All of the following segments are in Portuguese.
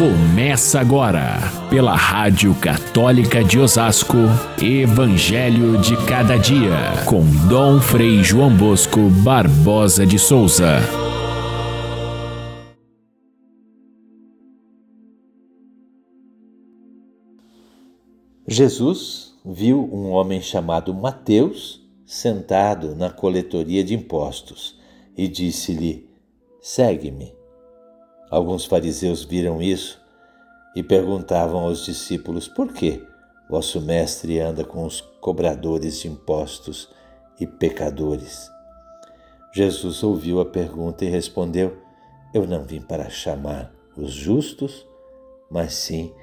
Começa agora, pela Rádio Católica de Osasco, Evangelho de Cada Dia, com Dom Frei João Bosco Barbosa de Souza. Jesus viu um homem chamado Mateus sentado na coletoria de impostos e disse-lhe: Segue-me. Alguns fariseus viram isso e perguntavam aos discípulos: Por que vosso mestre anda com os cobradores de impostos e pecadores? Jesus ouviu a pergunta e respondeu: Eu não vim para chamar os justos, mas sim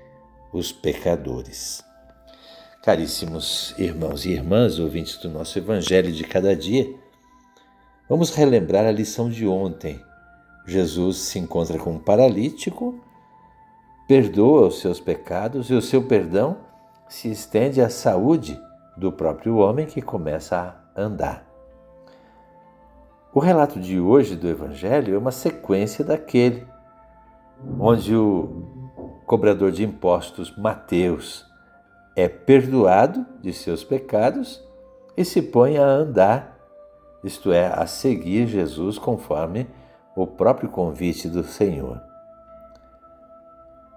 os pecadores. Caríssimos irmãos e irmãs, ouvintes do nosso Evangelho de cada dia, vamos relembrar a lição de ontem Jesus se encontra com um paralítico, perdoa os seus pecados e o seu perdão se estende à saúde do próprio homem que começa a andar. O relato de hoje do Evangelho é uma sequência daquele, onde o cobrador de impostos Mateus é perdoado de seus pecados e se põe a andar, isto é, a seguir Jesus conforme o próprio convite do Senhor.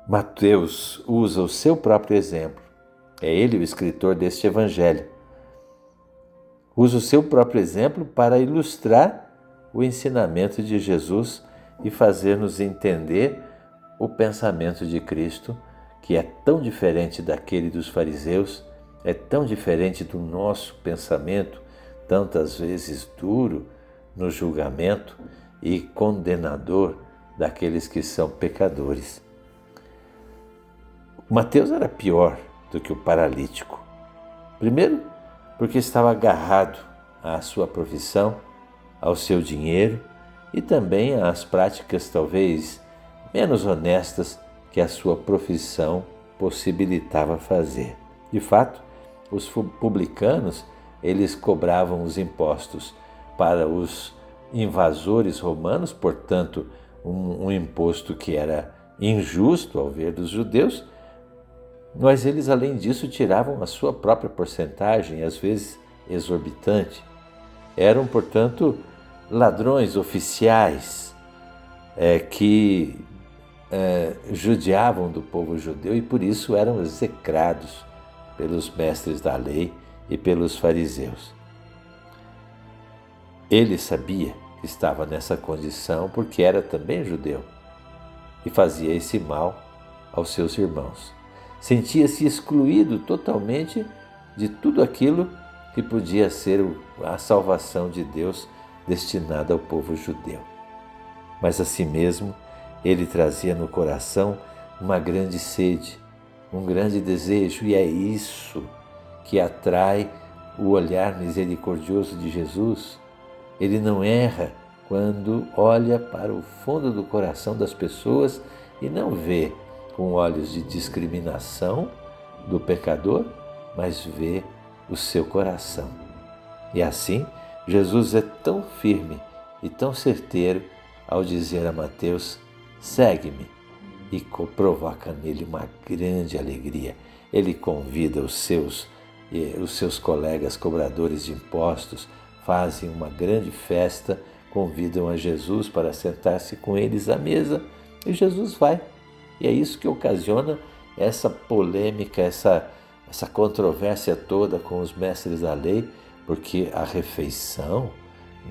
Mateus usa o seu próprio exemplo. É ele o escritor deste evangelho. Usa o seu próprio exemplo para ilustrar o ensinamento de Jesus e fazer-nos entender o pensamento de Cristo, que é tão diferente daquele dos fariseus, é tão diferente do nosso pensamento, tantas vezes duro no julgamento e condenador daqueles que são pecadores. Mateus era pior do que o paralítico. Primeiro, porque estava agarrado à sua profissão, ao seu dinheiro e também às práticas talvez menos honestas que a sua profissão possibilitava fazer. De fato, os publicanos, eles cobravam os impostos para os invasores romanos, portanto, um, um imposto que era injusto ao ver dos judeus, mas eles, além disso, tiravam a sua própria porcentagem, às vezes exorbitante. Eram, portanto, ladrões oficiais é, que é, judiavam do povo judeu e por isso eram execrados pelos mestres da lei e pelos fariseus. Ele sabia que estava nessa condição porque era também judeu e fazia esse mal aos seus irmãos. Sentia-se excluído totalmente de tudo aquilo que podia ser a salvação de Deus destinada ao povo judeu. Mas assim mesmo, ele trazia no coração uma grande sede, um grande desejo, e é isso que atrai o olhar misericordioso de Jesus ele não erra quando olha para o fundo do coração das pessoas e não vê com olhos de discriminação do pecador, mas vê o seu coração. E assim, Jesus é tão firme e tão certeiro ao dizer a Mateus: segue-me, e provoca nele uma grande alegria. Ele convida os seus, eh, os seus colegas cobradores de impostos fazem uma grande festa, convidam a Jesus para sentar-se com eles à mesa e Jesus vai. E é isso que ocasiona essa polêmica, essa, essa controvérsia toda com os mestres da lei, porque a refeição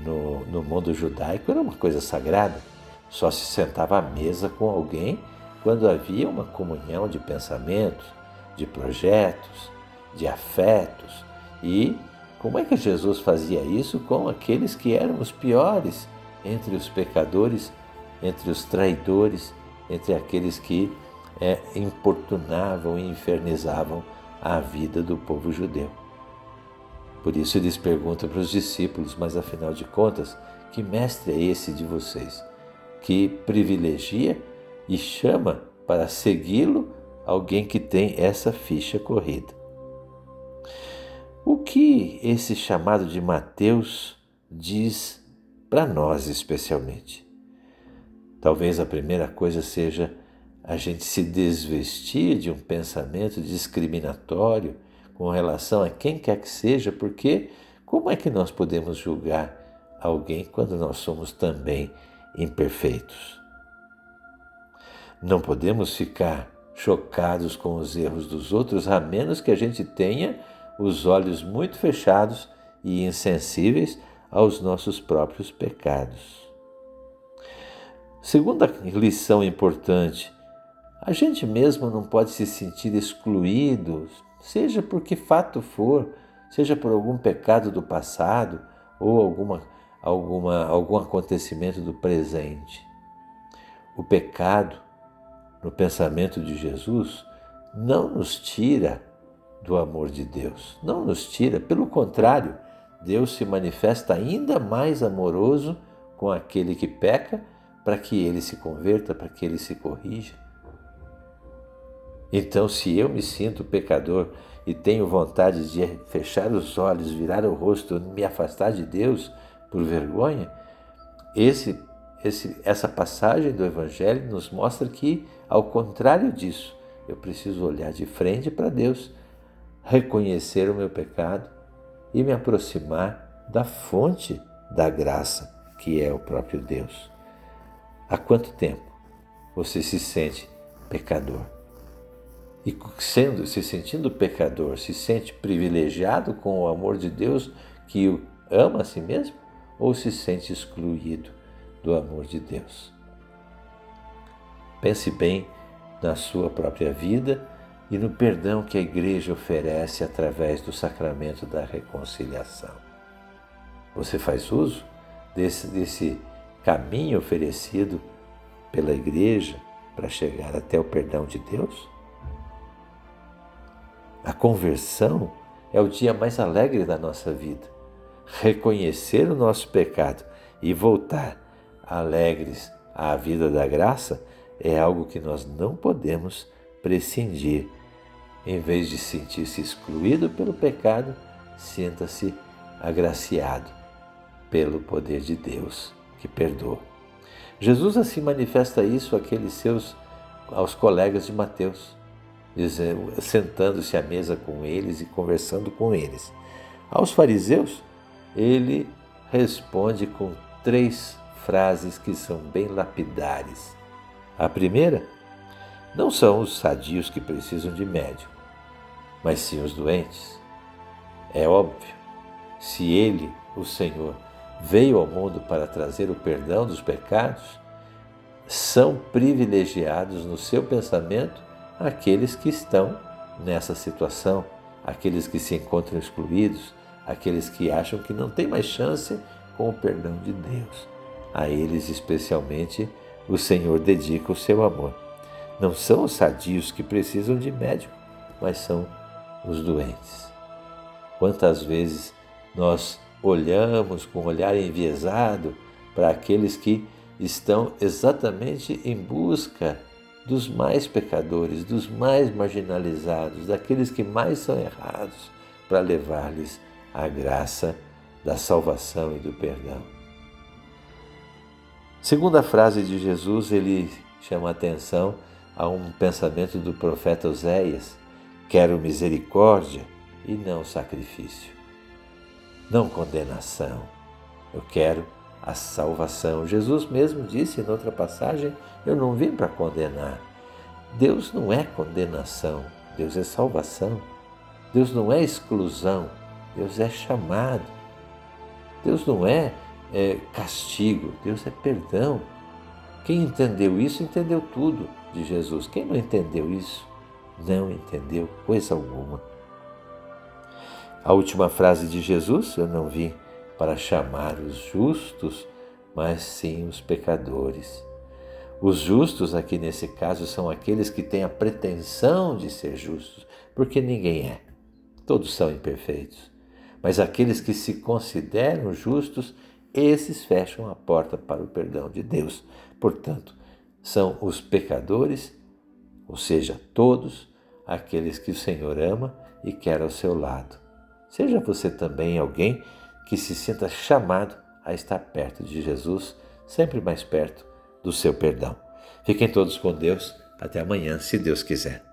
no, no mundo judaico era uma coisa sagrada. Só se sentava à mesa com alguém quando havia uma comunhão de pensamentos, de projetos, de afetos e como é que Jesus fazia isso com aqueles que eram os piores entre os pecadores, entre os traidores, entre aqueles que é, importunavam e infernizavam a vida do povo judeu? Por isso eles perguntam para os discípulos, mas afinal de contas, que mestre é esse de vocês que privilegia e chama para segui-lo alguém que tem essa ficha corrida? O que esse chamado de Mateus diz para nós especialmente? Talvez a primeira coisa seja a gente se desvestir de um pensamento discriminatório com relação a quem quer que seja, porque como é que nós podemos julgar alguém quando nós somos também imperfeitos? Não podemos ficar chocados com os erros dos outros, a menos que a gente tenha os olhos muito fechados e insensíveis aos nossos próprios pecados. Segunda lição importante: a gente mesmo não pode se sentir excluído, seja por que fato for, seja por algum pecado do passado ou alguma, alguma, algum acontecimento do presente. O pecado, no pensamento de Jesus, não nos tira do amor de Deus, não nos tira, pelo contrário, Deus se manifesta ainda mais amoroso com aquele que peca, para que ele se converta, para que ele se corrija. Então, se eu me sinto pecador e tenho vontade de fechar os olhos, virar o rosto, me afastar de Deus por vergonha, esse, esse, essa passagem do Evangelho nos mostra que, ao contrário disso, eu preciso olhar de frente para Deus, reconhecer o meu pecado e me aproximar da fonte da graça, que é o próprio Deus. Há quanto tempo você se sente pecador? E sendo, se sentindo pecador, se sente privilegiado com o amor de Deus que o ama a si mesmo ou se sente excluído do amor de Deus? Pense bem na sua própria vida e no perdão que a Igreja oferece através do sacramento da reconciliação. Você faz uso desse, desse caminho oferecido pela Igreja para chegar até o perdão de Deus? A conversão é o dia mais alegre da nossa vida. Reconhecer o nosso pecado e voltar alegres à vida da graça é algo que nós não podemos prescindir em vez de sentir-se excluído pelo pecado, sinta-se agraciado pelo poder de Deus que perdoa. Jesus assim manifesta isso àqueles seus aos colegas de Mateus, sentando-se à mesa com eles e conversando com eles. Aos fariseus, ele responde com três frases que são bem lapidares. A primeira não são os sadios que precisam de médico, mas sim os doentes. É óbvio, se Ele, o Senhor, veio ao mundo para trazer o perdão dos pecados, são privilegiados no seu pensamento aqueles que estão nessa situação, aqueles que se encontram excluídos, aqueles que acham que não tem mais chance com o perdão de Deus. A eles, especialmente, o Senhor dedica o seu amor. Não são os sadios que precisam de médico, mas são os doentes. Quantas vezes nós olhamos com um olhar enviesado para aqueles que estão exatamente em busca dos mais pecadores, dos mais marginalizados, daqueles que mais são errados, para levar-lhes a graça da salvação e do perdão. Segunda frase de Jesus, ele chama a atenção a um pensamento do profeta Oséias: quero misericórdia e não sacrifício, não condenação. Eu quero a salvação. Jesus mesmo disse em outra passagem: Eu não vim para condenar. Deus não é condenação, Deus é salvação. Deus não é exclusão, Deus é chamado. Deus não é, é castigo, Deus é perdão. Quem entendeu isso, entendeu tudo de Jesus. Quem não entendeu isso, não entendeu coisa alguma. A última frase de Jesus: Eu não vim para chamar os justos, mas sim os pecadores. Os justos, aqui nesse caso, são aqueles que têm a pretensão de ser justos, porque ninguém é. Todos são imperfeitos. Mas aqueles que se consideram justos, esses fecham a porta para o perdão de Deus. Portanto, são os pecadores, ou seja, todos aqueles que o Senhor ama e quer ao seu lado. Seja você também alguém que se sinta chamado a estar perto de Jesus, sempre mais perto do seu perdão. Fiquem todos com Deus. Até amanhã, se Deus quiser.